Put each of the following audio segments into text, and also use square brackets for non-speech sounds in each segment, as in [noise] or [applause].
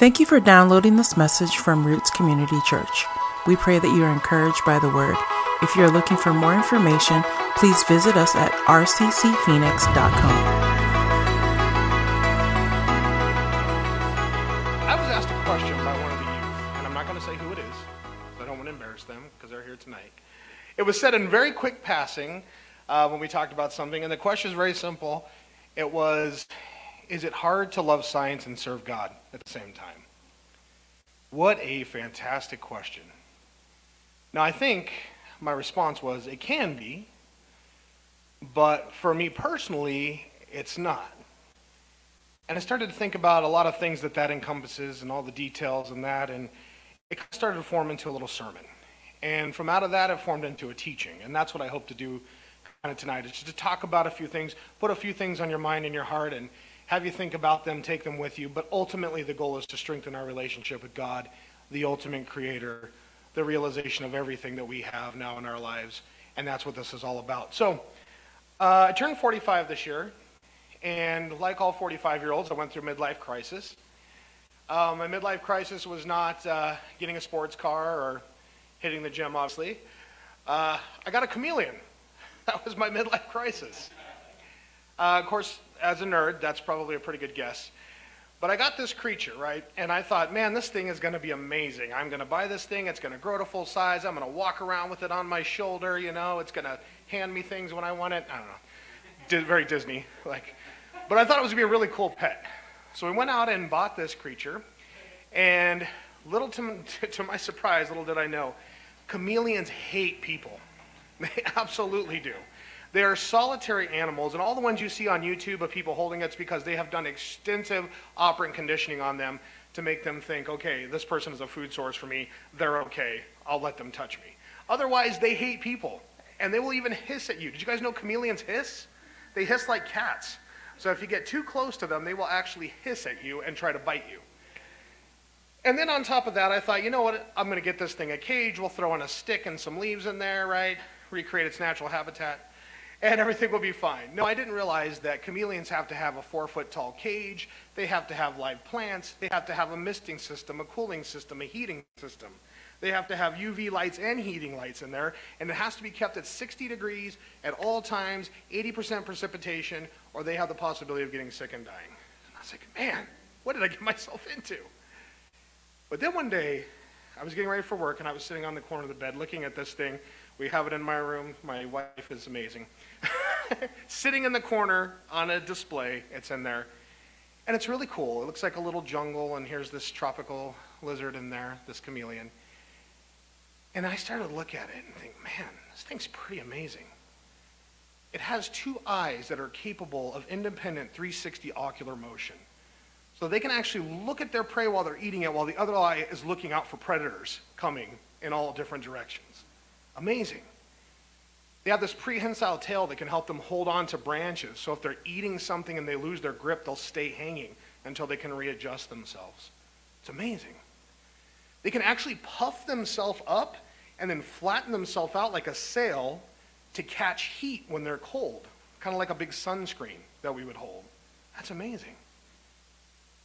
Thank you for downloading this message from Roots Community Church. We pray that you are encouraged by the word. If you are looking for more information, please visit us at rccphoenix.com. I was asked a question by one of the youth, and I'm not going to say who it is, 'cause I don't want to embarrass them because they're here tonight. It was said in very quick passing uh, when we talked about something, and the question is very simple. It was, is it hard to love science and serve God at the same time? What a fantastic question. Now, I think my response was, it can be, but for me personally, it's not. And I started to think about a lot of things that that encompasses and all the details and that, and it started to form into a little sermon. And from out of that, it formed into a teaching. And that's what I hope to do kind of tonight, is just to talk about a few things, put a few things on your mind and your heart, and have you think about them, take them with you. But ultimately, the goal is to strengthen our relationship with God, the ultimate creator, the realization of everything that we have now in our lives. And that's what this is all about. So, uh, I turned 45 this year. And like all 45 year olds, I went through midlife crisis. Um, my midlife crisis was not uh, getting a sports car or hitting the gym, obviously. Uh, I got a chameleon. [laughs] That was my midlife crisis. Uh, of course, as a nerd, that's probably a pretty good guess. But I got this creature, right? And I thought, man, this thing is going to be amazing. I'm going to buy this thing. It's going to grow to full size. I'm going to walk around with it on my shoulder. You know, it's going to hand me things when I want it. I don't know. Very Disney like. But I thought it was going to be a really cool pet. So we went out and bought this creature. And little to, [laughs] to my surprise, little did I know, chameleons hate people. [laughs] They absolutely do. They are solitary animals, and all the ones you see on YouTube of people holding it's because they have done extensive operant conditioning on them to make them think, okay, this person is a food source for me. They're okay. I'll let them touch me. Otherwise, they hate people, and they will even hiss at you. Did you guys know chameleons hiss? They hiss like cats. So if you get too close to them, they will actually hiss at you and try to bite you. And then on top of that, I thought, you know what? I'm going to get this thing a cage. We'll throw in a stick and some leaves in there, right? Recreate its natural habitat, and everything will be fine. No, I didn't realize that chameleons have to have a four foot tall cage. They have to have live plants. They have to have a misting system, a cooling system, a heating system. They have to have UV lights and heating lights in there, and it has to be kept at 60 degrees at all times, 80% precipitation, or they have the possibility of getting sick and dying. And I was like, man, what did I get [laughs] myself into? But then one day, I was getting ready for work, and I was sitting on the corner of the bed looking at this thing. We have it in my room. My wife is amazing. [laughs] sitting in the corner on a display, it's in there. And it's really cool. It looks like a little jungle, and here's this tropical lizard in there, this chameleon. And I started to look at it and think, man, this thing's pretty amazing. It has two eyes that are capable of independent 360 ocular motion. So they can actually look at their prey while they're eating it, while the other eye is looking out for predators coming in all different directions. Amazing. They have this prehensile tail that can help them hold on to branches. So if they're eating something and they lose their grip, they'll stay hanging until they can readjust themselves. It's amazing. They can actually puff themselves up and then flatten themselves out like a sail to catch heat when they're cold, kind of like a big sunscreen that we would hold. That's amazing.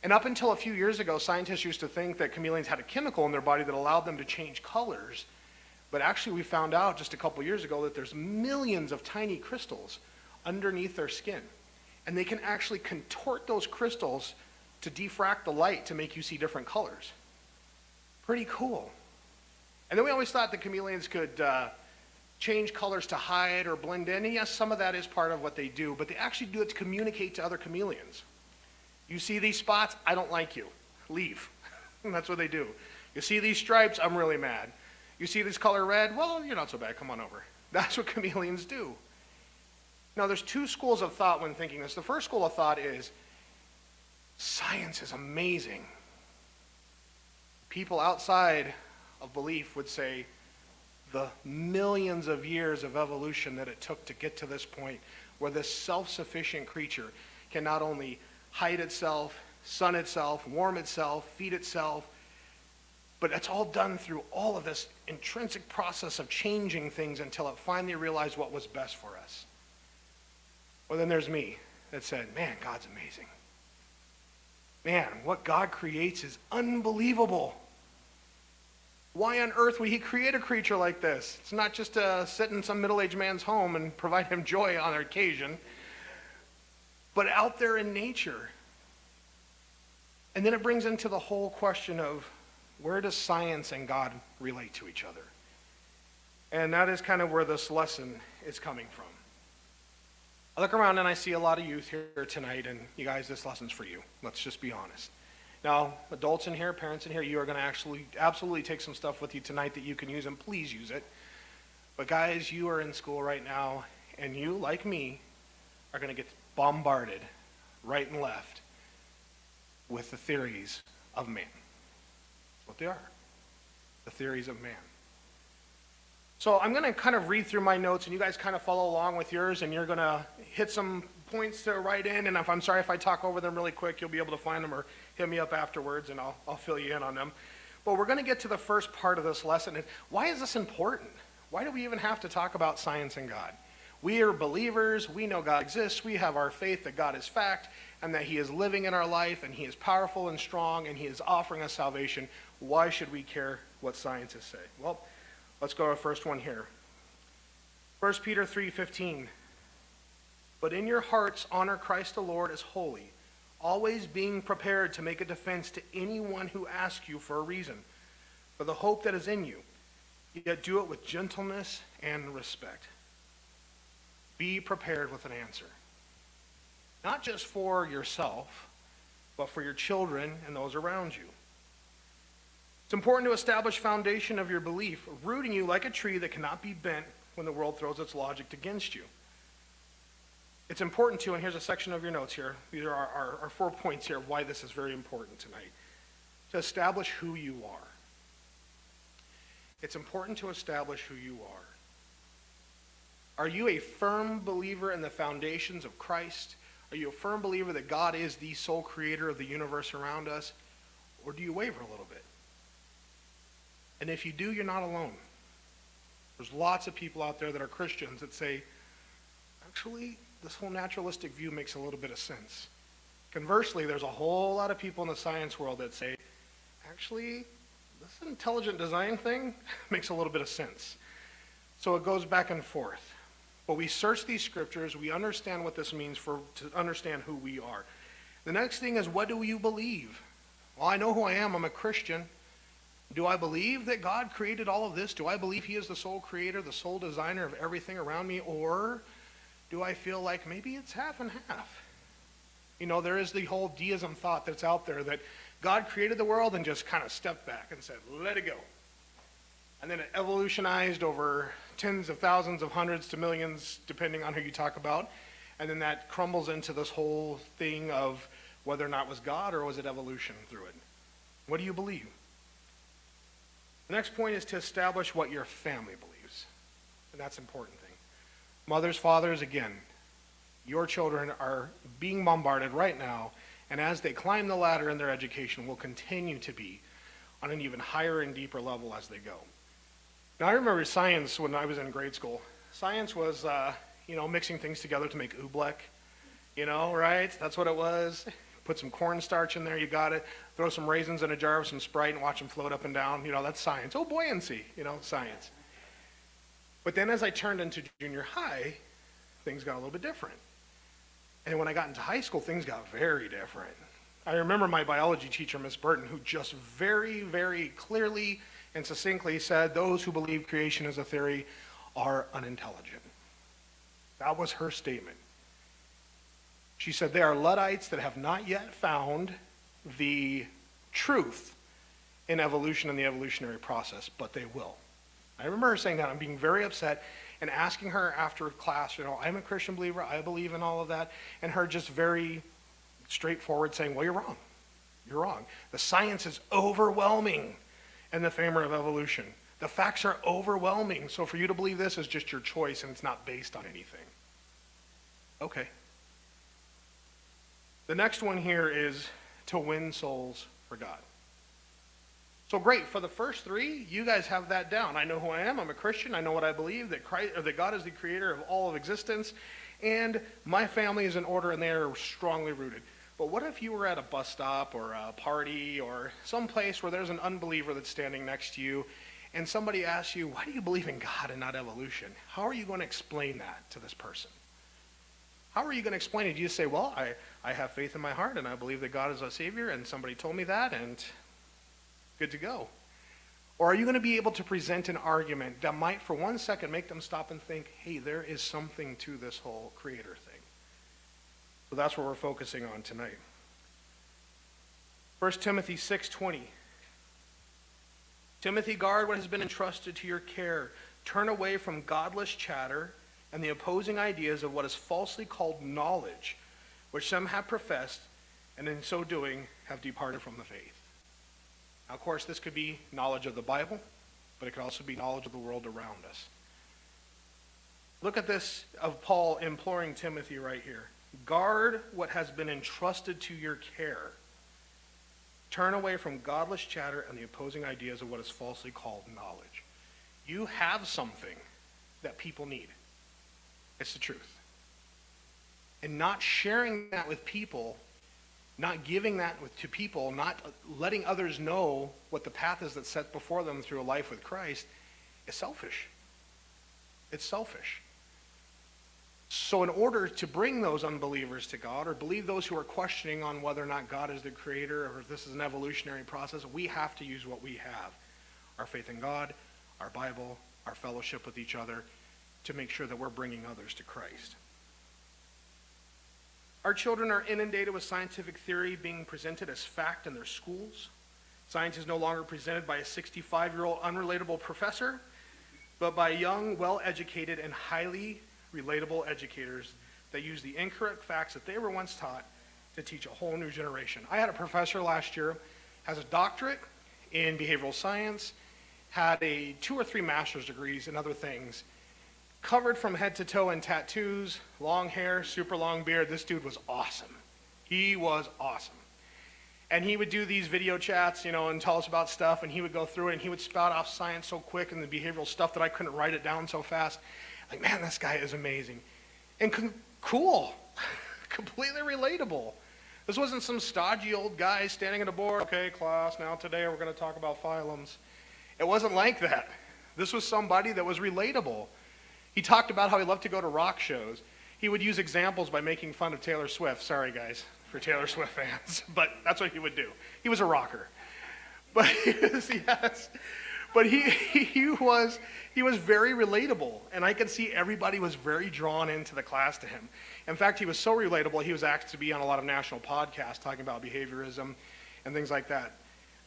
And up until a few years ago, scientists used to think that chameleons had a chemical in their body that allowed them to change colors. But actually, we found out just a couple years ago that there's millions of tiny crystals underneath their skin. And they can actually contort those crystals to diffract the light to make you see different colors. Pretty cool. And then we always thought that chameleons could uh, change colors to hide or blend in. And yes, some of that is part of what they do, but they actually do it to communicate to other chameleons. You see these spots? I don't like you. Leave. [laughs] That's what they do. You see these stripes? I'm really mad. You see this color red? Well, you're not so bad. Come on over. [laughs] That's what chameleons do. Now, there's two schools of thought when thinking this. The first school of thought is science is amazing. People outside of belief would say the millions of years of evolution that it took to get to this point where this self sufficient creature can not only hide itself, sun itself, warm itself, feed itself, but it's all done through all of this intrinsic process of changing things until it finally realized what was best for us. Well, then there's me that said, man, God's amazing. Man, what God creates is unbelievable. Why on earth would he create a creature like this? It's not just to sit in some middle aged man's home and [laughs] provide him joy on occasion, but out there in nature. And then it brings into the whole question of where does science and God relate to each other? And that is kind of where this lesson is coming from. I look around and I see a lot of youth here tonight, and you guys, this lesson's for you. Let's just be honest. Now, adults in here, parents in here, you are going to actually absolutely take some stuff with you tonight that you can use, and please use it. But guys, you are in school right now, and you, like me, are going to get bombarded right and left with the theories of man. What they are. The theories of man. So I'm going to kind of read through my notes, and you guys kind of follow along with yours, and you're going to hit some points to write in. And if I'm sorry if I talk over them really quick, you'll be able to find them or hit me up afterwards, and I'll, I'll fill you in on them. But we're going to get to the first part of this lesson. Why is this important? Why do we even have to talk about science and God? We are believers. We know God exists. We have our faith that God is fact and that He is living in our life and He is powerful and strong and He is offering us salvation. Why should we care what scientists say? Well, Let's go to our first one here. 1 Peter 3:15. But in your hearts honor Christ the Lord as holy, always being prepared to make a defense to anyone who asks you for a reason for the hope that is in you. Yet do it with gentleness and respect. Be prepared with an answer. Not just for yourself, but for your children and those around you. It's important to establish foundation of your belief, rooting you like a tree that cannot be bent when the world throws its logic against you. It's important to, and here's a section of your notes here. These are our, our, our four points here of why this is very important tonight. To establish who you are. It's important to establish who you are. Are you a firm believer in the foundations of Christ? Are you a firm believer that God is the sole creator of the universe around us? Or do you waver a little bit? And if you do, you're not alone. There's lots of people out there that are Christians that say, actually, this whole naturalistic view makes a little bit of sense. Conversely, there's a whole lot of people in the science world that say, actually, this intelligent design thing [laughs] makes a little bit of sense. So it goes back and forth. But we search these scriptures, we understand what this means for to understand who we are. The next thing is what do you believe? Well, I know who I am. I'm a Christian. Do I believe that God created all of this? Do I believe He is the sole creator, the sole designer of everything around me? Or do I feel like maybe it's half and half? You know, there is the whole deism thought that's out there that God created the world and just kind of stepped back and said, let it go. And then it evolutionized over tens of thousands of hundreds to millions, depending on who you talk about. And then that crumbles into this whole thing of whether or not was God or was it evolution through it. What do you believe? The next point is to establish what your family believes. And that's an important thing. Mothers, fathers, again, your children are being bombarded right now, and as they climb the ladder in their education, will continue to be on an even higher and deeper level as they go. Now, I remember science when I was in grade school. Science was, uh, you know, mixing things together to make oobleck, you know, right? That's what it was. Put some cornstarch in there, you got it. Throw some raisins in a jar with some Sprite and watch them float up and down. You know, that's science. Oh, buoyancy, you know, science. But then as I turned into junior high, things got a little bit different. And when I got into high school, things got very different. I remember my biology teacher, Miss Burton, who just very, very clearly and succinctly said, Those who believe creation is a theory are unintelligent. That was her statement. She said, They are Luddites that have not yet found the truth in evolution and the evolutionary process, but they will. I remember her saying that. I'm being very upset and asking her after class, you know, I'm a Christian believer, I believe in all of that, and her just very straightforward saying, Well, you're wrong. You're wrong. The science is overwhelming in the favor of evolution. The facts are overwhelming. So for you to believe this is just your choice and it's not based on anything. Okay. The next one here is to win souls for God. So great. For the first three, you guys have that down. I know who I am. I'm a Christian. I know what I believe that Christ, that God is the creator of all of existence, and my family is in order, and they are strongly rooted. But what if you were at a bus stop or a party or some place where there's an unbeliever that's standing next to you and somebody asks you, why do you believe in God and not evolution? How are you going to explain that to this person? How are you going to explain it? Do you say, well, I, I have faith in my heart and I believe that God is a Savior and somebody told me that and good to go? Or are you going to be able to present an argument that might, for one second, make them stop and think, hey, there is something to this whole creator thing? So that's what we're focusing on tonight. 1 Timothy 6:20 Timothy guard what has been entrusted to your care turn away from godless chatter and the opposing ideas of what is falsely called knowledge which some have professed and in so doing have departed from the faith. Now of course this could be knowledge of the Bible but it could also be knowledge of the world around us. Look at this of Paul imploring Timothy right here. Guard what has been entrusted to your care. Turn away from godless chatter and the opposing ideas of what is falsely called knowledge. You have something that people need. It's the truth. And not sharing that with people, not giving that with, to people, not letting others know what the path is that's set before them through a life with Christ is selfish. It's selfish. So, in order to bring those unbelievers to God or believe those who are questioning on whether or not God is the creator or if this is an evolutionary process, we have to use what we have our faith in God, our Bible, our fellowship with each other to make sure that we're bringing others to Christ. Our children are inundated with scientific theory being presented as fact in their schools. Science is no longer presented by a 65 year old unrelatable professor, but by a young, well educated, and highly relatable educators that use the incorrect facts that they were once taught to teach a whole new generation. I had a professor last year, has a doctorate in behavioral science, had a two or three master's degrees in other things, covered from head to toe in tattoos, long hair, super long beard. This dude was awesome. He was awesome. And he would do these video chats, you know, and tell us about stuff, and he would go through it, and he would spout off science so quick and the behavioral stuff that I couldn't write it down so fast. Like, man, this guy is amazing. And con- cool. [laughs] Completely relatable. This wasn't some stodgy old guy standing at a board, okay, class, now today we're going to talk about phylums. It wasn't like that. This was somebody that was relatable. He talked about how he loved to go to rock shows. He would use examples by making fun of Taylor Swift. Sorry, guys, for Taylor Swift fans, [laughs] but that's what he would do. He was a rocker. But he [laughs] yes, but he, [laughs] he was he was very relatable, and I could see everybody was very drawn into the class to him. In fact, he was so relatable, he was asked to be on a lot of national podcasts talking about behaviorism and things like that.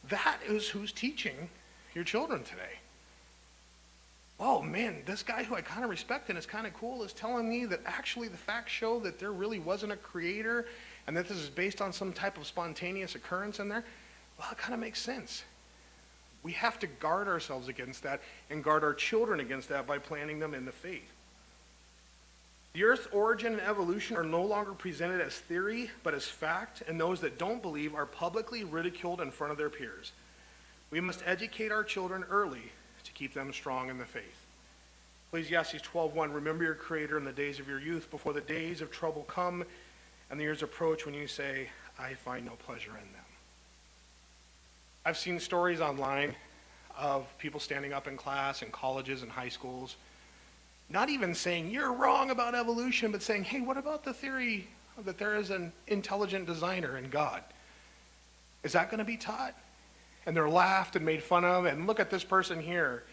That is who's teaching your children today. Oh man, this guy who I kind of respect and is kind of cool is telling me that actually the facts show that there really wasn't a creator and that this is based on some type of spontaneous occurrence in there. Well, it kind of makes sense. We have to guard ourselves against that and guard our children against that by planting them in the faith. The Earth's origin and evolution are no longer presented as theory, but as fact, and those that don't believe are publicly ridiculed in front of their peers. We must educate our children early to keep them strong in the faith. Ecclesiastes 12:1 Remember your creator in the days of your youth before the days of trouble come and the years approach when you say I find no pleasure in them. I've seen stories online of people standing up in class in colleges and high schools, not even saying, you're wrong about evolution, but saying, hey, what about the theory that there is an intelligent designer in God? Is that going to be taught? And they're laughed and made fun of, and look at this person here,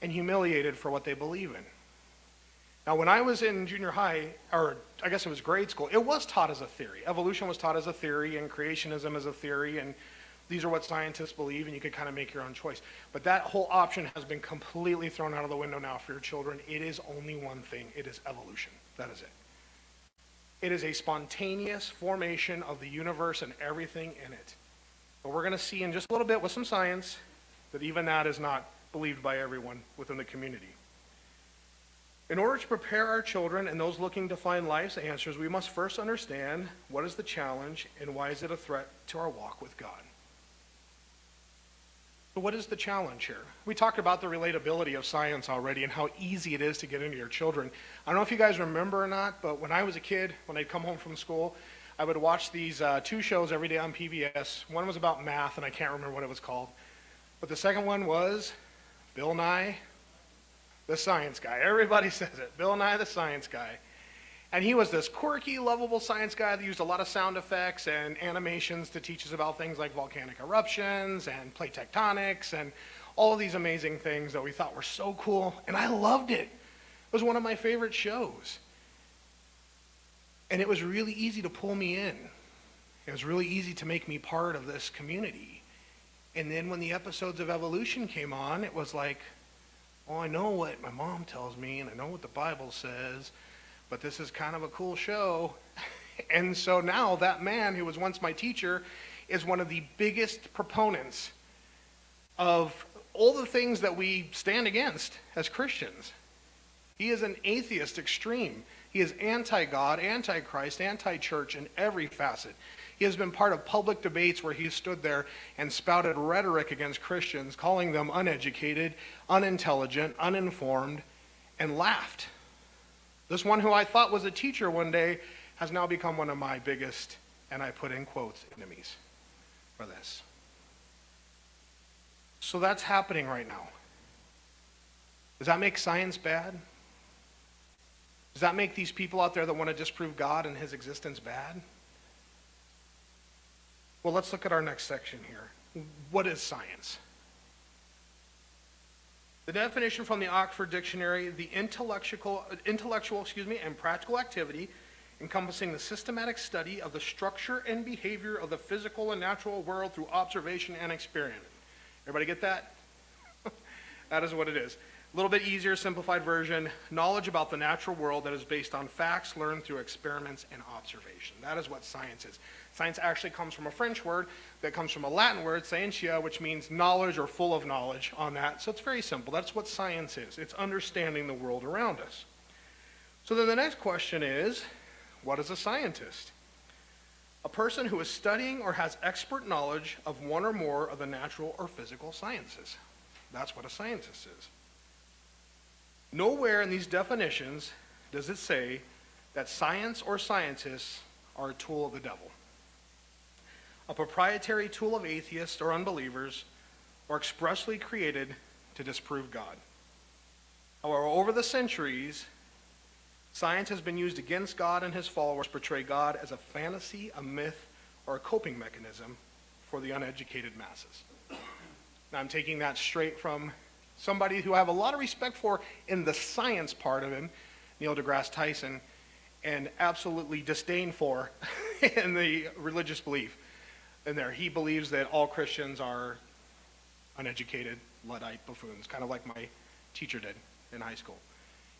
and humiliated for what they believe in. Now, when I was in junior high, or I guess it was grade school, it was taught as a theory. Evolution was taught as a theory, and creationism as a theory, and these are what scientists believe, and you could kind of make your own choice. But that whole option has been completely thrown out of the window now for your children. It is only one thing it is evolution. That is it. It is a spontaneous formation of the universe and everything in it. But we're going to see in just a little bit with some science that even that is not believed by everyone within the community. In order to prepare our children and those looking to find life's answers, we must first understand what is the challenge and why is it a threat to our walk with God. But what is the challenge here? We talked about the relatability of science already and how easy it is to get into your children. I don't know if you guys remember or not, but when I was a kid, when I'd come home from school, I would watch these uh, two shows every day on PBS. One was about math, and I can't remember what it was called. But the second one was Bill Nye, the science guy. Everybody [laughs] says it. Bill Nye, the science guy. And he was this quirky, lovable science guy that used a lot of sound effects and animations to teach us about things like volcanic eruptions and plate tectonics and all of these amazing things that we thought were so cool. And I loved it. It was one of my favorite shows. And it was really easy to pull me in. It was really easy to make me part of this community. And then when the episodes of Evolution came on, it was like, oh, I know what my mom tells me, and I know what the Bible says, but this is kind of a cool show. [laughs] and so now that man who was once my teacher is one of the biggest proponents of all the things that we stand against as Christians. He is an atheist extreme. He is anti God, anti Christ, anti church in every facet. He has been part of public debates where he stood there and spouted rhetoric against Christians, calling them uneducated, unintelligent, uninformed, and laughed this one who I thought was a teacher one day has now become one of my biggest, and I put in quotes, enemies for this. So that's happening right now. Does that make science bad? Does that make these people out there that want to disprove God and his existence bad? Well, let's look at our next section here. What is science? The definition from the Oxford Dictionary, the intellectual, intellectual excuse me, and practical activity encompassing the systematic study of the structure and behavior of the physical and natural world through observation and experiment. Everybody get that? [laughs] that is what it is. A little bit easier, simplified version knowledge about the natural world that is based on facts learned through experiments and observation. That is what science is. Science actually comes from a French word that comes from a Latin word, scientia, which means knowledge or full of knowledge on that. So it's very simple. That's what science is it's understanding the world around us. So then the next question is what is a scientist? A person who is studying or has expert knowledge of one or more of the natural or physical sciences. That's what a scientist is. Nowhere in these definitions does it say that science or scientists are a tool of the devil a proprietary tool of atheists or unbelievers, or expressly created to disprove God. However, over the centuries, science has been used against God and his followers to portray God as a fantasy, a myth, or a coping mechanism for the uneducated masses. Now, I'm taking that straight from somebody who I have a lot of respect for in the science part of him, Neil deGrasse Tyson, and absolutely disdain for [laughs] in the religious belief in there. He believes that all Christians are uneducated, Luddite buffoons, kind of like my teacher did in high school.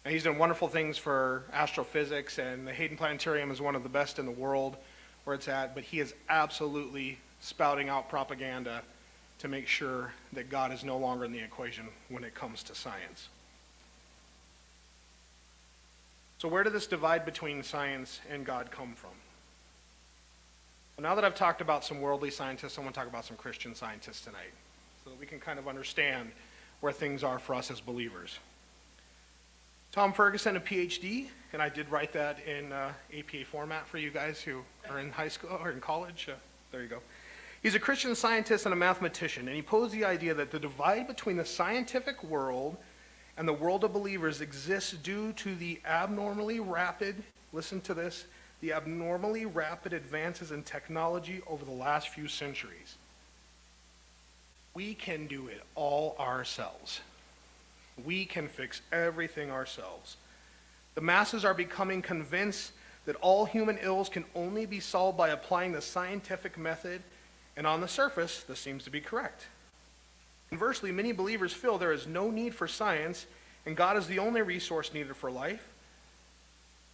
And he's done wonderful things for astrophysics, and the Hayden Planetarium is one of the best in the world where it's at, but he is absolutely spouting out propaganda to make sure that God is no longer in the equation when it comes to science. So, where did this divide between science and God come from? Well, now that I've talked about some worldly scientists, I want to talk about some Christian scientists tonight so that we can kind of understand where things are for us as believers. Tom Ferguson, a PhD, and I did write that in uh, APA format for you guys who are in high school or in college. Uh, there you go. He's a Christian scientist and a mathematician, and he posed the idea that the divide between the scientific world and the world of believers exists due to the abnormally rapid, listen to this, the abnormally rapid advances in technology over the last few centuries. We can do it all ourselves. We can fix everything ourselves. The masses are becoming convinced that all human ills can only be solved by applying the scientific method, and on the surface, this seems to be correct. Conversely, many believers feel there is no need for science, and God is the only resource needed for life.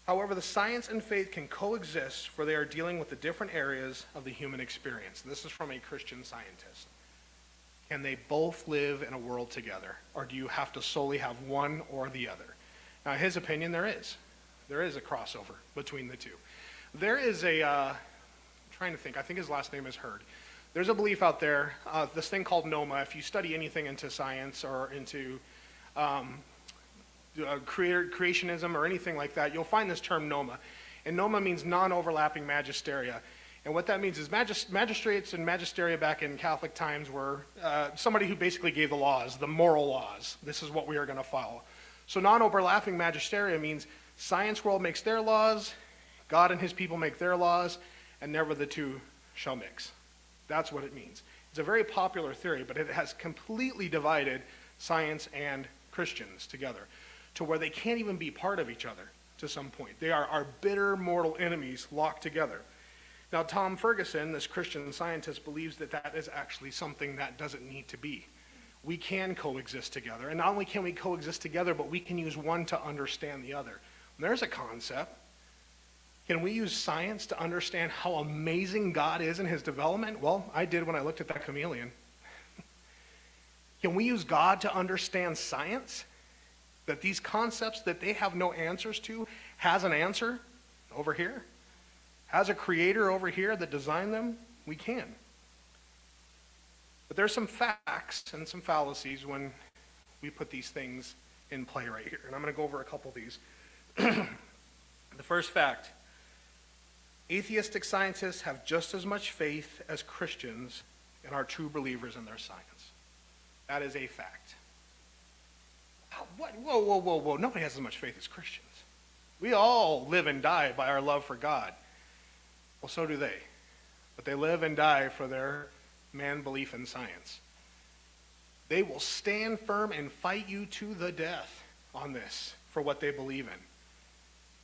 However, the science and faith can coexist, for they are dealing with the different areas of the human experience. This is from a Christian scientist. Can they both live in a world together? Or do you have to solely have one or the other? Now, his opinion, there is. There is a crossover between the two. There is a, uh, trying to think, I think his last name is Hurd. There's a belief out there, uh, this thing called NOMA. If you study anything into science or into um, uh, creationism or anything like that, you'll find this term NOMA. And noma means non overlapping magisteria. And what that means is magis- magistrates and magisteria back in Catholic times were uh, somebody who basically gave the laws, the moral laws. This is what we are going to follow. So non overlapping magisteria means science world makes their laws, God and his people make their laws, and never the two shall mix. That's what it means. It's a very popular theory, but it has completely divided science and Christians together to where they can't even be part of each other to some point. They are our bitter mortal enemies locked together. Now, Tom Ferguson, this Christian scientist, believes that that is actually something that doesn't need to be. We can coexist together. And not only can we coexist together, but we can use one to understand the other. And there's a concept. Can we use science to understand how amazing God is in his development? Well, I did when I looked at that chameleon. [laughs] Can we use God to understand science? That these concepts that they have no answers to has an answer over here? Has a creator over here that designed them? We can. But there's some facts and some fallacies when we put these things in play right here. And I'm going to go over a couple of these. [clears throat] the first fact Atheistic scientists have just as much faith as Christians and are true believers in their science. That is a fact. Ah, what? Whoa, whoa, whoa, whoa. Nobody has as much faith as Christians. We all live and die by our love for God. Well, so do they. But they live and die for their man belief in science. They will stand firm and fight you to the death on this for what they believe in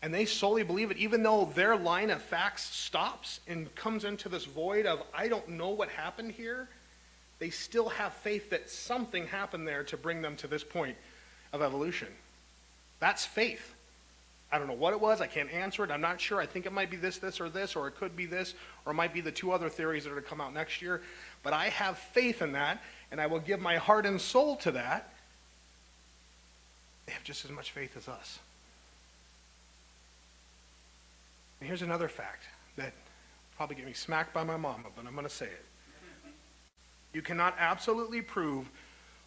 and they solely believe it, even though their line of facts stops and comes into this void of, I don't know what happened here, they still have faith that something happened there to bring them to this point of evolution. That's faith. I don't know what it was. I can't answer it. I'm not sure. I think it might be this, this, or this, or it could be this, or it might be the two other theories that are to come out next year. But I have faith in that, and I will give my heart and soul to that. They have just as much faith as us. And here's another fact that probably get me smacked by my mama, but I'm going to say it. You cannot absolutely prove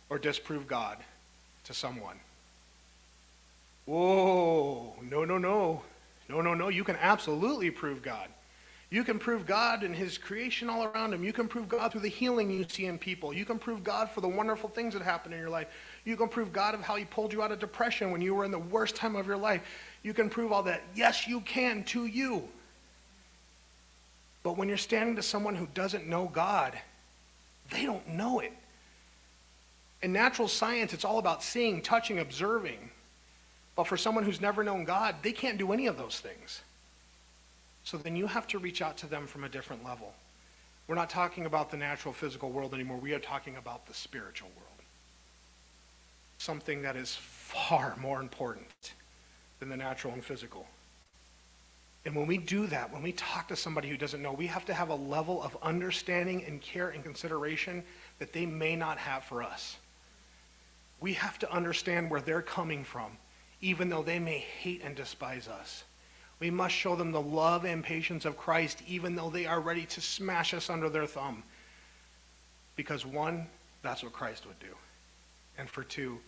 or disprove God to someone. Whoa, no, no, no. No, no, no. You can absolutely prove God. You can prove God in His creation all around Him. You can prove God through the healing you see in people. You can prove God for the wonderful things that happen in your life. You can prove God of how He pulled you out of depression when you were in the worst time of your life. You can prove all that. Yes, you can to you. But when you're standing to someone who doesn't know God, they don't know it. In natural science, it's all about seeing, touching, observing. But for someone who's never known God, they can't do any of those things. So then you have to reach out to them from a different level. We're not talking about the natural physical world anymore. We are talking about the spiritual world. Something that is far more important than the natural and physical. And when we do that, when we talk to somebody who doesn't know, we have to have a level of understanding and care and consideration that they may not have for us. We have to understand where they're coming from, even though they may hate and despise us. We must show them the love and patience of Christ, even though they are ready to smash us under their thumb. Because one, that's what Christ would do. And for two,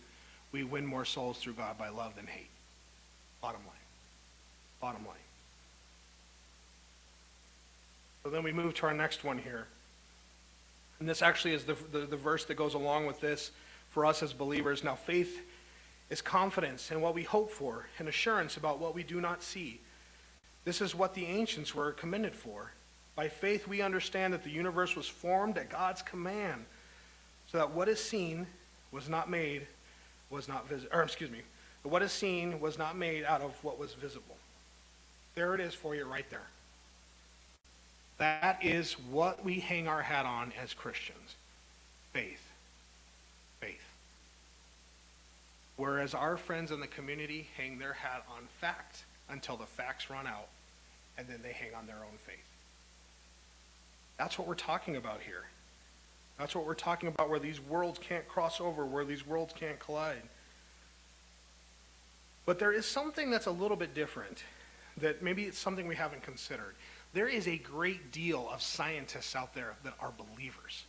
we win more souls through God by love than hate. Bottom line. Bottom line. So then we move to our next one here. And this actually is the, the, the, verse that goes along with this for us as believers. Now, faith is confidence in what we hope for and assurance about what we do not see. This is what the ancients were commended for. By faith, we understand that the universe was formed at God's command, so that what is seen was not made, was not visible, or excuse me, what is seen was not made out of what was visible. There it is for you right there. That is what we hang our hat on as Christians faith. Faith. Whereas our friends in the community hang their hat on fact until the facts run out, and then they hang on their own faith. That's what we're talking about here. That's what we're talking about where these worlds can't cross over, where these worlds can't collide. But there is something that's a little bit different that maybe it's something we haven't considered. There is a great deal of scientists out there that are believers.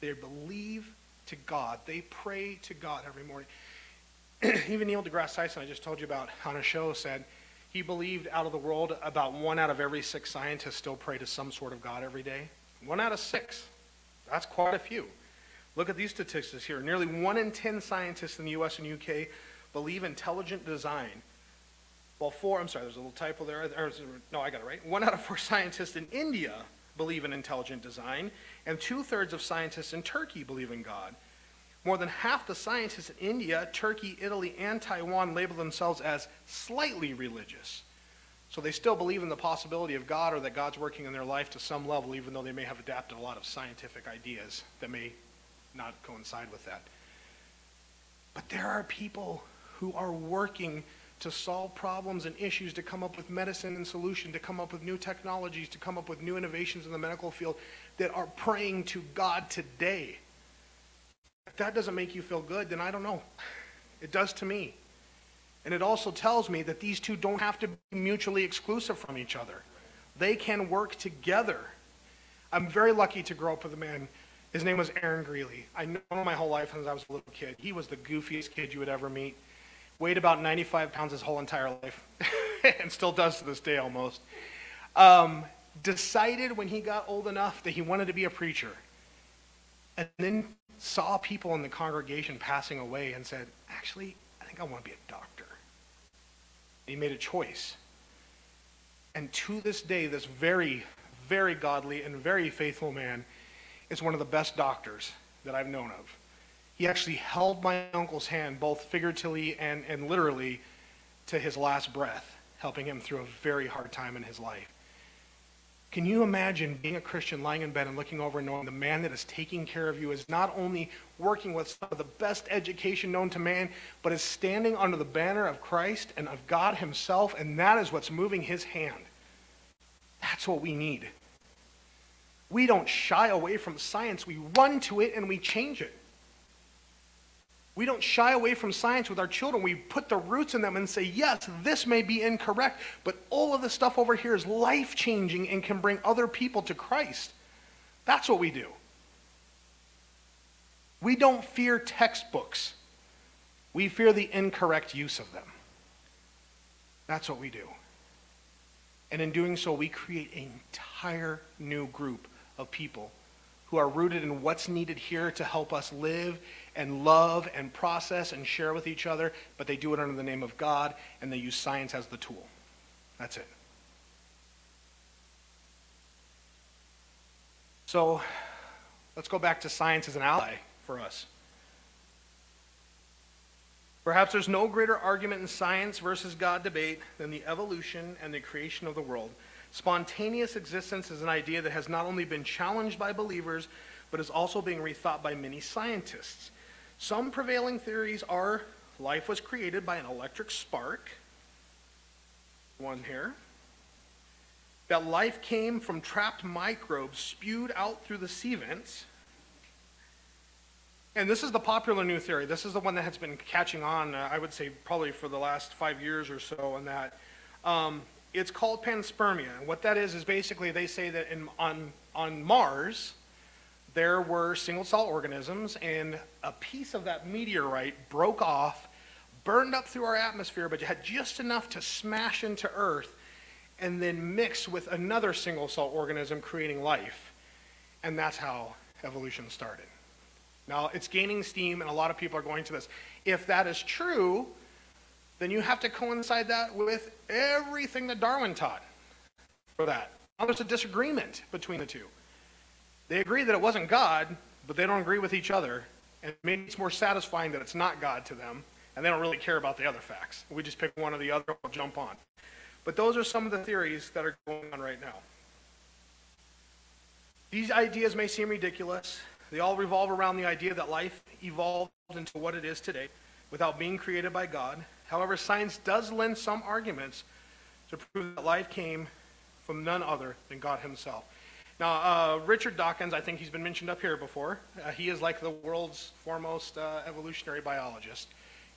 They believe to God. They pray to God every morning. [clears throat] Even Neil deGrasse Tyson, I just told you about on a show, said he believed out of the world about one out of every six scientists still pray to some sort of God every day. One out of six. That's quite a few. Look at these statistics here. Nearly one in 10 scientists in the US and UK believe intelligent design. Well, four, I'm sorry, there's a little typo there. Or, no, I got it right. One out of four [laughs] scientists in India believe in intelligent design, and two thirds of scientists in Turkey believe in God. More than half the scientists in India, Turkey, Italy, and Taiwan label themselves as slightly religious. So they still believe in the possibility of God or that God's working in their life to some level, even though they may have adapted a lot of scientific ideas that may not coincide with that. But there are people who are working to solve problems and issues, to come up with medicine and solution, to come up with new technologies, to come up with new innovations in the medical field that are praying to God today. If that doesn't make you feel good, then I don't know. It does to me. And it also tells me that these two don't have to be mutually exclusive from each other. They can work together. I'm very lucky to grow up with a man. His name was Aaron Greeley. I know him my whole life since I was a little kid. He was the goofiest kid you would ever meet weighed about 95 pounds his whole entire life, [laughs] and still does to this day almost. Um, decided when he got old enough that he wanted to be a preacher, and then saw people in the congregation passing away and said, Actually, I think I want to be a doctor. He made a choice. And to this day, this very, very godly and very faithful man is one of the best doctors that I've known of. He actually held my uncle's hand, both figuratively and, and literally, to his last breath, helping him through a very hard time in his life. Can you imagine being a Christian, lying in bed and looking over and knowing the man that is taking care of you is not only working with some of the best education known to man, but is standing under the banner of Christ and of God Himself, and that is what's moving His hand? That's what we need. We don't shy away from science, we run to it and we change it. We don't shy away from science with our children. We put the roots in them and say, yes, this may be incorrect, but all of the stuff over here is life changing and can bring other people to Christ. That's what we do. We don't fear textbooks, we fear the incorrect use of them. That's what we do. And in doing so, we create an entire new group of people are rooted in what's needed here to help us live and love and process and share with each other, but they do it under the name of God and they use science as the tool. That's it. So let's go back to science as an ally for us. Perhaps there's no greater argument in science versus God debate than the evolution and the creation of the world. Spontaneous existence is an idea that has not only been challenged by believers, but is also being rethought by many scientists. Some prevailing theories are life was created by an electric spark, one here, that life came from trapped microbes spewed out through the sea vents. And this is the popular new theory. This is the one that has been catching on, uh, I would say, probably for the last five years or so, and that. Um, it's called panspermia. What that is is basically they say that in, on, on Mars, there were single cell organisms, and a piece of that meteorite broke off, burned up through our atmosphere, but had just enough to smash into Earth and then mix with another single cell organism, creating life. And that's how evolution started. Now, it's gaining steam, and a lot of people are going to this. If that is true, then you have to coincide that with everything that Darwin taught for that. Now there's a disagreement between the two. They agree that it wasn't God, but they don't agree with each other. And maybe it's more satisfying that it's not God to them, and they don't really care about the other facts. We just pick one or the other, we'll jump on. But those are some of the theories that are going on right now. These ideas may seem ridiculous. They all revolve around the idea that life evolved into what it is today without being created by God. However, science does lend some arguments to prove that life came from none other than God Himself. Now, uh, Richard Dawkins, I think he's been mentioned up here before. Uh, he is like the world's foremost uh, evolutionary biologist.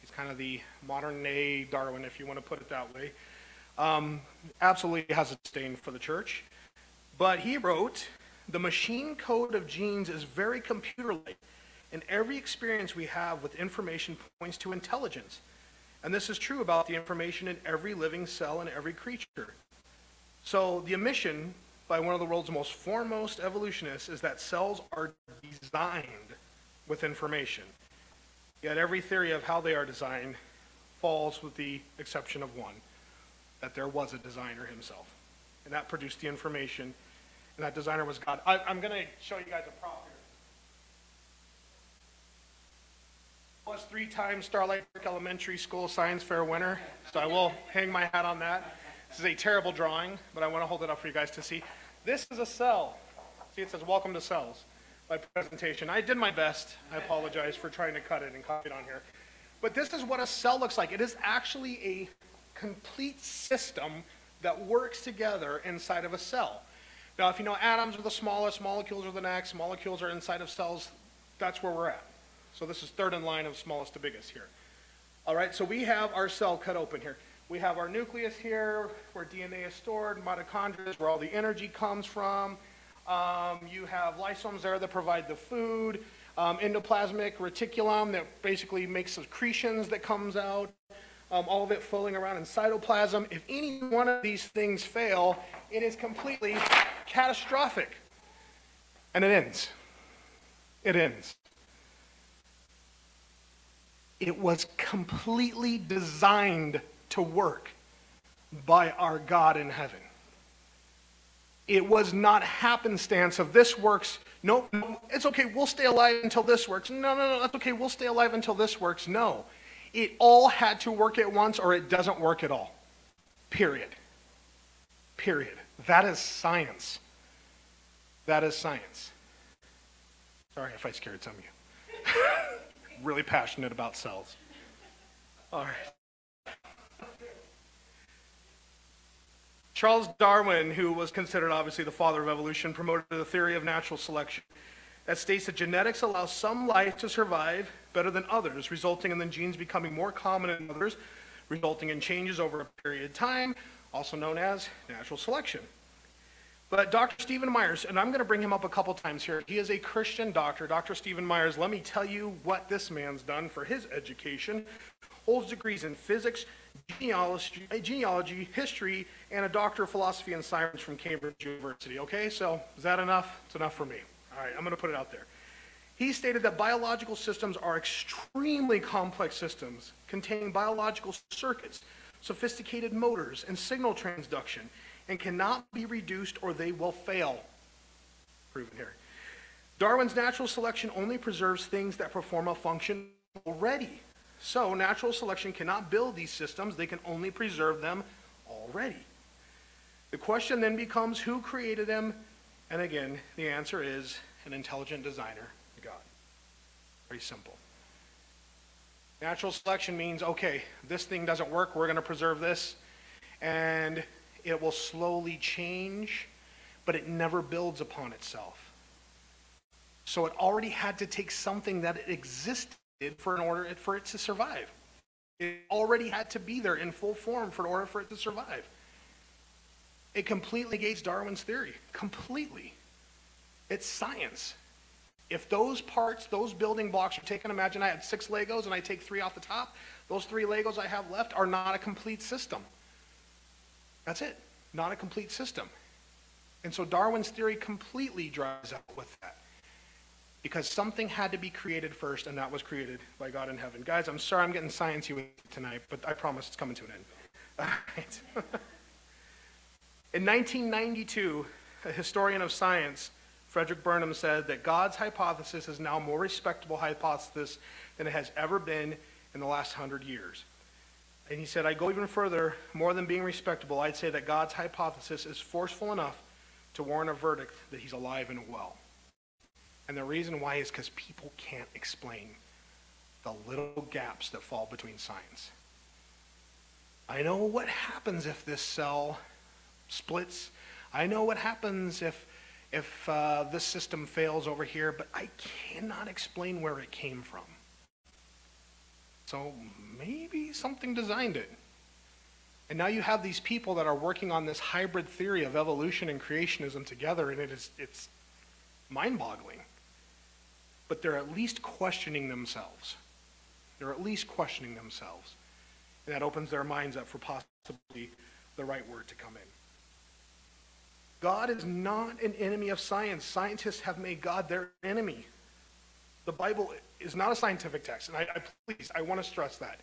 He's kind of the modern day Darwin, if you want to put it that way. Um, absolutely has a disdain for the church. But he wrote, The machine code of genes is very computer like, and every experience we have with information points to intelligence. And this is true about the information in every living cell and every creature. So the admission by one of the world's most foremost evolutionists is that cells are designed with information. Yet every theory of how they are designed falls with the exception of one, that there was a designer himself. And that produced the information, and that designer was God. I, am going to show you guys a prop Was three times Starlight Park Elementary School Science Fair winner, so I will hang my hat on that. This is a terrible drawing, but I want to hold it up for you guys to see. This is a cell. See, it says Welcome to Cells, my presentation. I did my best. I apologize for trying to cut it and copy it on here. But this is what a cell looks like. It is actually a complete system that works together inside of a cell. Now, if you know atoms are the smallest, molecules are the next, molecules are inside of cells, that's where we're at. So this is third in line of smallest to biggest here. All right, so we have our cell cut open here. We have our nucleus here, where DNA is stored, mitochondria is where all the energy comes from. Um, you have lysosomes there that provide the food um, endoplasmic reticulum that basically makes secretions that comes out, um, all of it floating around in cytoplasm. If any one of these things fail, it is completely catastrophic. And it ends. It ends. It was completely designed to work by our God in heaven. It was not happenstance of this works no, no, it's okay, we'll stay alive until this works. No, no, no, that's okay, we'll stay alive until this works. No. It all had to work at once or it doesn't work at all. Period. Period. That is science. That is science. Sorry if I scared some of you. [laughs] really passionate about cells. All right. Charles Darwin, who was considered obviously the father of evolution, promoted the theory of natural selection that states that genetics allows some life to survive better than others, resulting in the genes becoming more common in others, resulting in changes over a period of time, also known as natural selection. But Dr. Stephen Myers, and I'm going to bring him up a couple times here. He is a Christian doctor. Dr. Stephen Myers, let me tell you what this man's done for his education. Holds degrees in physics, genealogy, genealogy, history, and a doctor of philosophy and science from Cambridge University. Okay, so is that enough? It's enough for me. All right, I'm going to put it out there. He stated that biological systems are extremely complex systems containing biological circuits, sophisticated motors, and signal transduction, and cannot be reduced or they will fail. Proven here. Darwin's natural selection only preserves things that perform a function already. So natural selection cannot build these systems, they can only preserve them already. The question then becomes who created them? And again, the answer is an intelligent designer, God. Very simple. Natural selection means okay, this thing doesn't work, we're going to preserve this, and it will slowly change, but it never builds upon itself. So it already had to take something that existed for in order for it to survive. It already had to be there in full form for in order for it to survive. It completely negates Darwin's theory. Completely. It's science. If those parts, those building blocks are taken, imagine I had six Legos and I take three off the top, those three Legos I have left are not a complete system. That's it. Not a complete system. And so Darwin's theory completely dries up with that because something had to be created first, and that was created by God in heaven. Guys, I'm sorry I'm getting sciencey with tonight, but I promise it's coming to an end. [laughs] All right. in 1992, a historian of science, Frederick Burnham, said that God's hypothesis is now more respectable hypothesis than it has ever been in the last hundred years. And he said, I go even further, more than being respectable, I'd say that God's hypothesis is forceful enough to warrant a verdict that he's alive and well. And the reason why is because people can't explain the little gaps that fall between science. I know what happens if this cell splits. I know what happens if, if uh, this system fails over here, but I cannot explain where it came from. So maybe something designed it. And now you have these people that are working on this hybrid theory of evolution and creationism together, and it is, it's mind-boggling but they're at least questioning themselves. They're at least questioning themselves. And that opens their minds up for possibly the right word to come in. God is not an enemy of science. Scientists have made God their enemy. The Bible is not a scientific text, and I, I please, I want to stress that.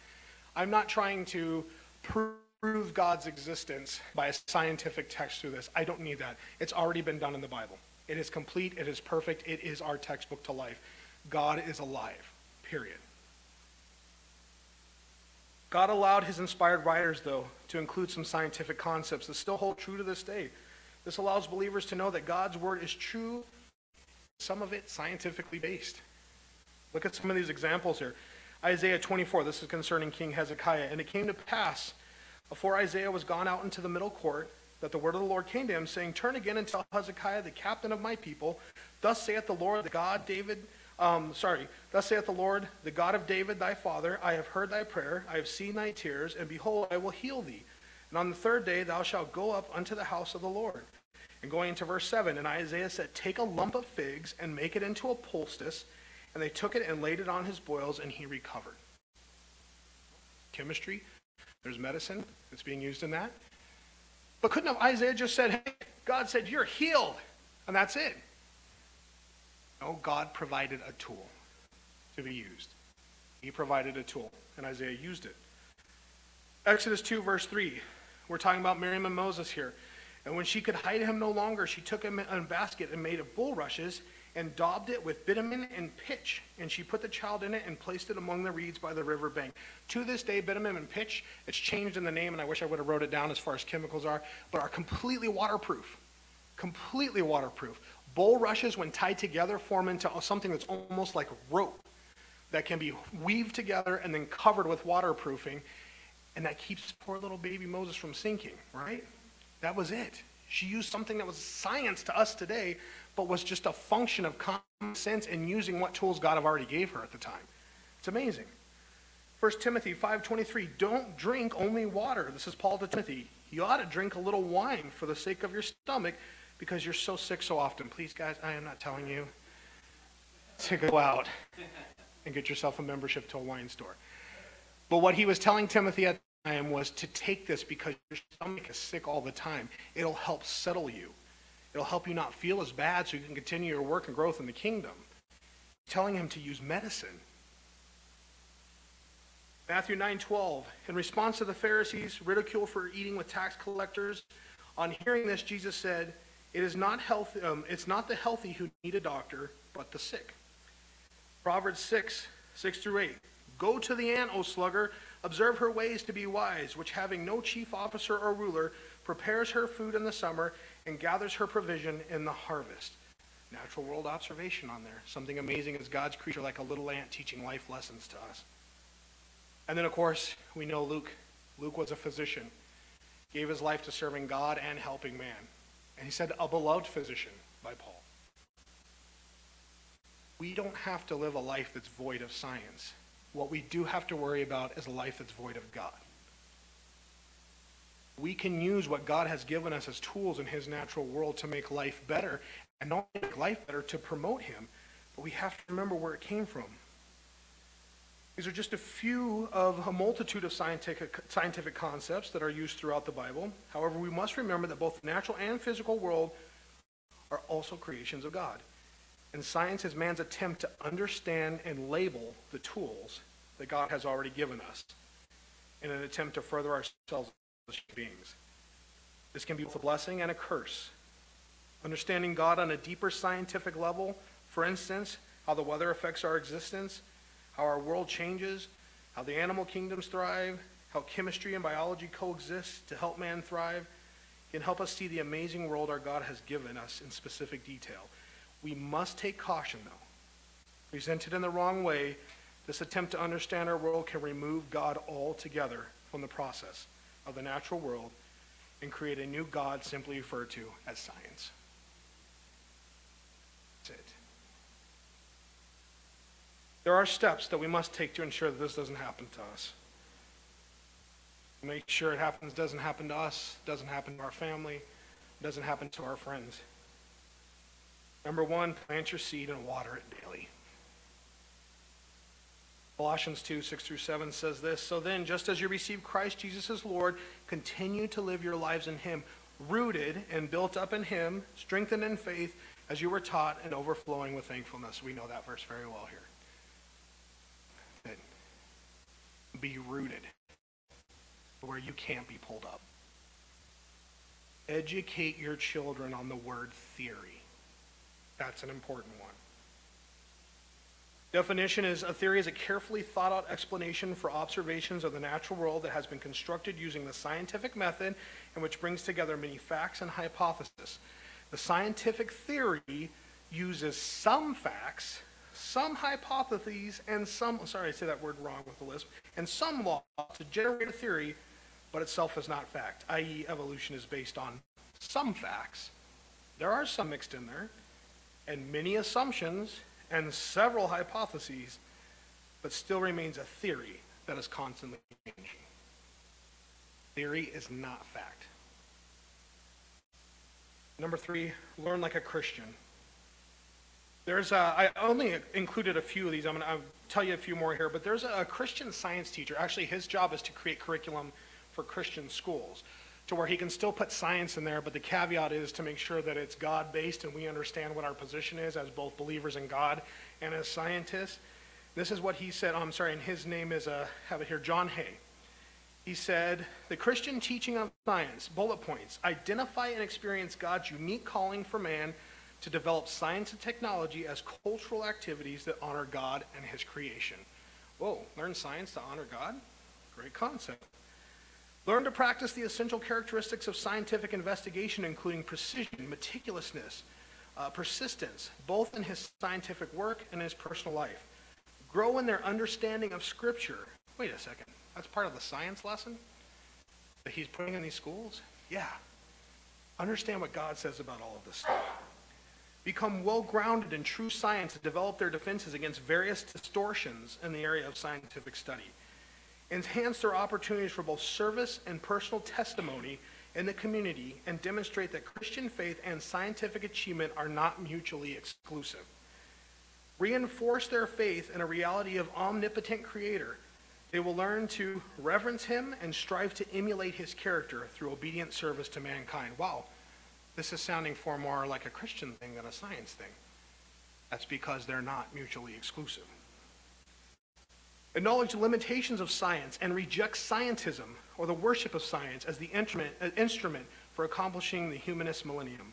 I'm not trying to prove God's existence by a scientific text through this. I don't need that. It's already been done in the Bible. It is complete, it is perfect, it is our textbook to life. God is alive, period. God allowed his inspired writers, though, to include some scientific concepts that still hold true to this day. This allows believers to know that God's word is true, some of it scientifically based. Look at some of these examples here. Isaiah 24, this is concerning King Hezekiah. And it came to pass, before Isaiah was gone out into the middle court, that the word of the Lord came to him, saying, Turn again and tell Hezekiah, the captain of my people, Thus saith the Lord, the God David, um, sorry, thus saith the Lord, the God of David thy father, I have heard thy prayer, I have seen thy tears, and behold, I will heal thee. And on the third day thou shalt go up unto the house of the Lord. And going into verse 7, and Isaiah said, Take a lump of figs and make it into a poultice. And they took it and laid it on his boils, and he recovered. Chemistry, there's medicine that's being used in that. But couldn't have Isaiah just said, Hey, God said, You're healed, and that's it? No, God provided a tool to be used. He provided a tool, and Isaiah used it. Exodus 2, verse 3. We're talking about Miriam and Moses here. And when she could hide him no longer, she took him in a basket and made of bulrushes and daubed it with bitumen and pitch. And she put the child in it and placed it among the reeds by the river bank. To this day, bitumen and pitch, it's changed in the name, and I wish I would have wrote it down as far as chemicals are, but are completely waterproof. Completely waterproof. Bulrushes, when tied together, form into something that's almost like rope that can be weaved together and then covered with waterproofing. And that keeps poor little baby Moses from sinking, right? That was it. She used something that was science to us today, but was just a function of common sense and using what tools God have already gave her at the time. It's amazing. 1 Timothy 5.23, don't drink only water. This is Paul to Timothy. You ought to drink a little wine for the sake of your stomach because you're so sick so often. Please, guys, I am not telling you to go out and get yourself a membership to a wine store. But what he was telling Timothy at the time was to take this because your stomach is sick all the time. It'll help settle you. It'll help you not feel as bad so you can continue your work and growth in the kingdom. Telling him to use medicine. Matthew 9:12 In response to the Pharisees' ridicule for eating with tax collectors, on hearing this Jesus said, it is not healthy, um, it's not the healthy who need a doctor, but the sick. Proverbs 6, 6 through 8. Go to the ant, O sluggard, observe her ways to be wise, which having no chief officer or ruler, prepares her food in the summer and gathers her provision in the harvest. Natural world observation on there. Something amazing as God's creature like a little ant teaching life lessons to us. And then, of course, we know Luke. Luke was a physician, gave his life to serving God and helping man. And he said, a beloved physician by Paul. We don't have to live a life that's void of science. What we do have to worry about is a life that's void of God. We can use what God has given us as tools in his natural world to make life better, and not make life better to promote him, but we have to remember where it came from. These are just a few of a multitude of scientific, scientific concepts that are used throughout the Bible. However, we must remember that both the natural and physical world are also creations of God. And science is man's attempt to understand and label the tools that God has already given us in an attempt to further ourselves beings. This can be both a blessing and a curse. Understanding God on a deeper scientific level, for instance, how the weather affects our existence, how our world changes, how the animal kingdoms thrive, how chemistry and biology coexist to help man thrive, can help us see the amazing world our God has given us in specific detail. We must take caution, though. Presented in the wrong way, this attempt to understand our world can remove God altogether from the process of the natural world and create a new God simply referred to as science. That's it. There are steps that we must take to ensure that this doesn't happen to us. Make sure it happens doesn't happen to us, doesn't happen to our family, doesn't happen to our friends. Number one, plant your seed and water it daily. Colossians 2 6 through 7 says this So then, just as you received Christ Jesus as Lord, continue to live your lives in Him, rooted and built up in Him, strengthened in faith, as you were taught, and overflowing with thankfulness. We know that verse very well here. Be rooted where you can't be pulled up. Educate your children on the word theory. That's an important one. Definition is a theory is a carefully thought out explanation for observations of the natural world that has been constructed using the scientific method and which brings together many facts and hypotheses. The scientific theory uses some facts, some hypotheses, and some, oh, sorry, I say that word wrong with the list, and some laws to generate a theory, but itself is not fact, i.e., evolution is based on some facts. There are some mixed in there, and many assumptions and several hypotheses, but still remains a theory that is constantly changing. Theory is not fact. Number three, learn like a Christian. There's a, I only included a few of these. I'm going to tell you a few more here, but there's a Christian science teacher. Actually, his job is to create curriculum for Christian schools to where he can still put science in there, but the caveat is to make sure that it's God based and we understand what our position is as both believers in God and as scientists. This is what he said. Oh, I'm sorry, and his name is, uh, have it here, John Hay. He said, The Christian teaching of science, bullet points, identify and experience God's unique calling for man to develop science and technology as cultural activities that honor God and his creation. Whoa, learn science to honor God? Great concept. Learn to practice the essential characteristics of scientific investigation, including precision, meticulousness, uh, persistence, both in his scientific work and his personal life. Grow in their understanding of Scripture. Wait a second. That's part of the science lesson that he's putting in these schools? Yeah. Understand what God says about all of this stuff. Become well grounded in true science and develop their defenses against various distortions in the area of scientific study enhance their opportunities for both service and personal testimony in the community, and demonstrate that Christian faith and scientific achievement are not mutually exclusive. Reinforce their faith in a reality of omnipotent creator. They will learn to reverence him and strive to emulate his character through obedient service to mankind. Wow, this is sounding far more like a Christian thing than a science thing. That's because they're not mutually exclusive acknowledge the limitations of science, and reject scientism or the worship of science as the uh, instrument for accomplishing the humanist millennium.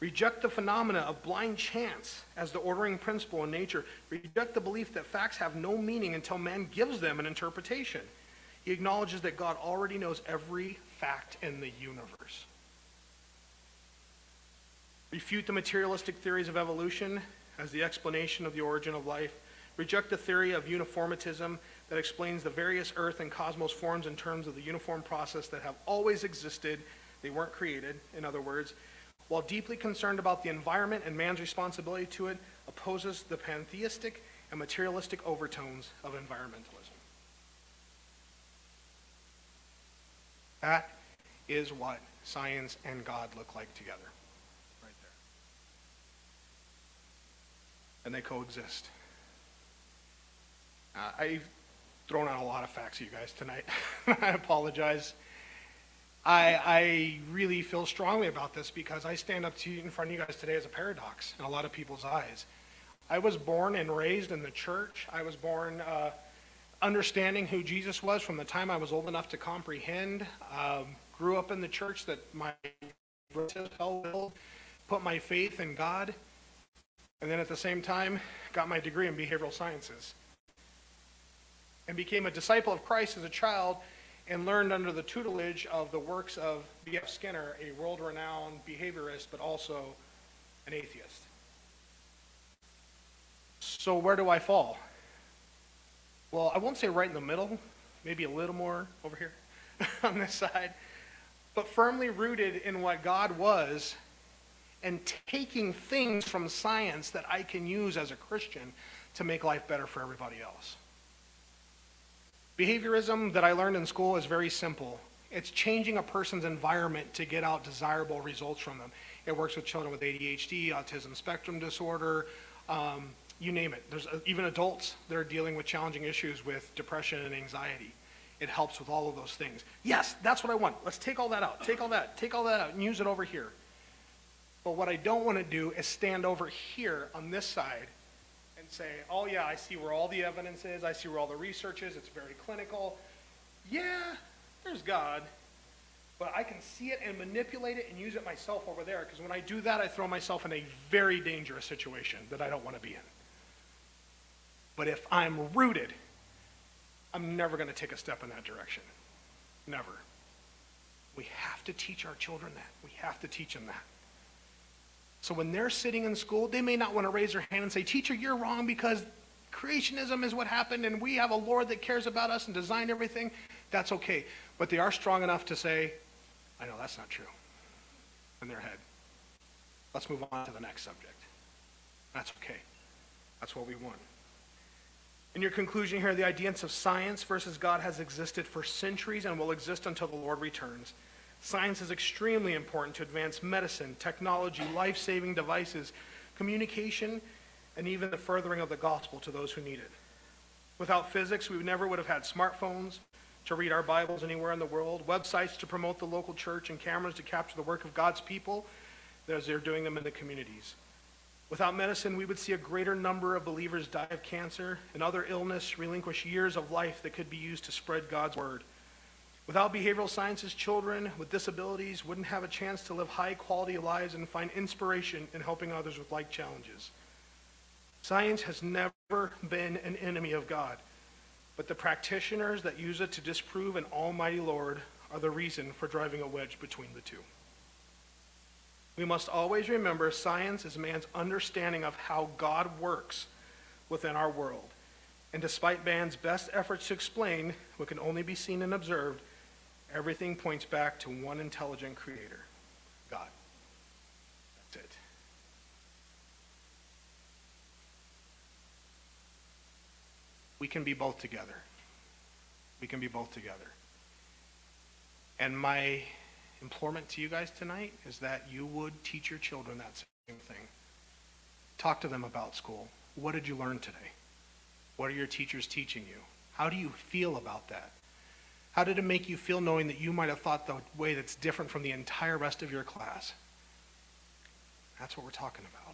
Reject the phenomena of blind chance as the ordering principle in nature. Reject the belief that facts have no meaning until man gives them an interpretation. He acknowledges that God already knows every fact in the universe. Refute the materialistic theories of evolution as the explanation of the origin of life Reject the theory of uniformitism that explains the various Earth and cosmos forms in terms of the uniform process that have always existed. They weren't created, in other words. While deeply concerned about the environment and man's responsibility to it, opposes the pantheistic and materialistic overtones of environmentalism. That is what science and God look like together. Right there. And they coexist. Uh, I've thrown out a lot of facts at you guys tonight. [laughs] I apologize. I, I really feel strongly about this because I stand up to you in front of you guys today as a paradox in a lot of people's eyes. I was born and raised in the church. I was born uh, understanding who Jesus was from the time I was old enough to comprehend. Um, grew up in the church that my held, put my faith in God, and then at the same time got my degree in behavioral sciences and became a disciple of Christ as a child and learned under the tutelage of the works of B.F. Skinner, a world renowned behaviorist, but also an atheist. So, where do I fall? Well, I won't say right in the middle, maybe a little more over here [laughs] on this side, but firmly rooted in what God was and taking things from science that I can use as a Christian to make life better for everybody else. Behaviorism that I learned in school is very simple. It's changing a person's environment to get out desirable results from them. It works with children with ADHD, autism spectrum disorder, um, you name it. There's uh, even adults that are dealing with challenging issues with depression and anxiety. It helps with all of those things. Yes, that's what I want. Let's take all that out. Take all that. Take all that out and use it over here. But what I don't want to do is stand over here on this side say, oh, yeah, I see where all the evidence is. I see where all the research is. It's very clinical. Yeah, there's God. But I can see it and manipulate it and use it myself over there because when I do that, I throw myself in a very dangerous situation that I don't want to be in. But if I'm rooted, I'm never going to take a step in that direction. Never. We have to teach our children that. We have to teach them that. So when they're sitting in school, they may not want to raise their hand and say, Teacher, you're wrong because creationism is what happened and we have a Lord that cares about us and designed everything. That's okay. But they are strong enough to say, I know that's not true in their head. Let's move on to the next subject. That's okay. That's what we want. In your conclusion here, the ideas of science versus God has existed for centuries and will exist until the Lord returns. Science is extremely important to advance medicine, technology, life saving devices, communication, and even the furthering of the gospel to those who need it. Without physics, we never would have had smartphones to read our Bibles anywhere in the world, websites to promote the local church, and cameras to capture the work of God's people as they're doing them in the communities. Without medicine, we would see a greater number of believers die of cancer and other illness, relinquish years of life that could be used to spread God's word. Without behavioral sciences, children with disabilities wouldn't have a chance to live high quality lives and find inspiration in helping others with like challenges. Science has never been an enemy of God, but the practitioners that use it to disprove an almighty Lord are the reason for driving a wedge between the two. We must always remember science is man's understanding of how God works within our world. And despite man's best efforts to explain what can only be seen and observed, Everything points back to one intelligent creator, God. That's it. We can be both together. We can be both together. And my implorement to you guys tonight is that you would teach your children that same thing. Talk to them about school. What did you learn today? What are your teachers teaching you? How do you feel about that? How did it make you feel knowing that you might have thought the way that's different from the entire rest of your class? That's what we're talking about.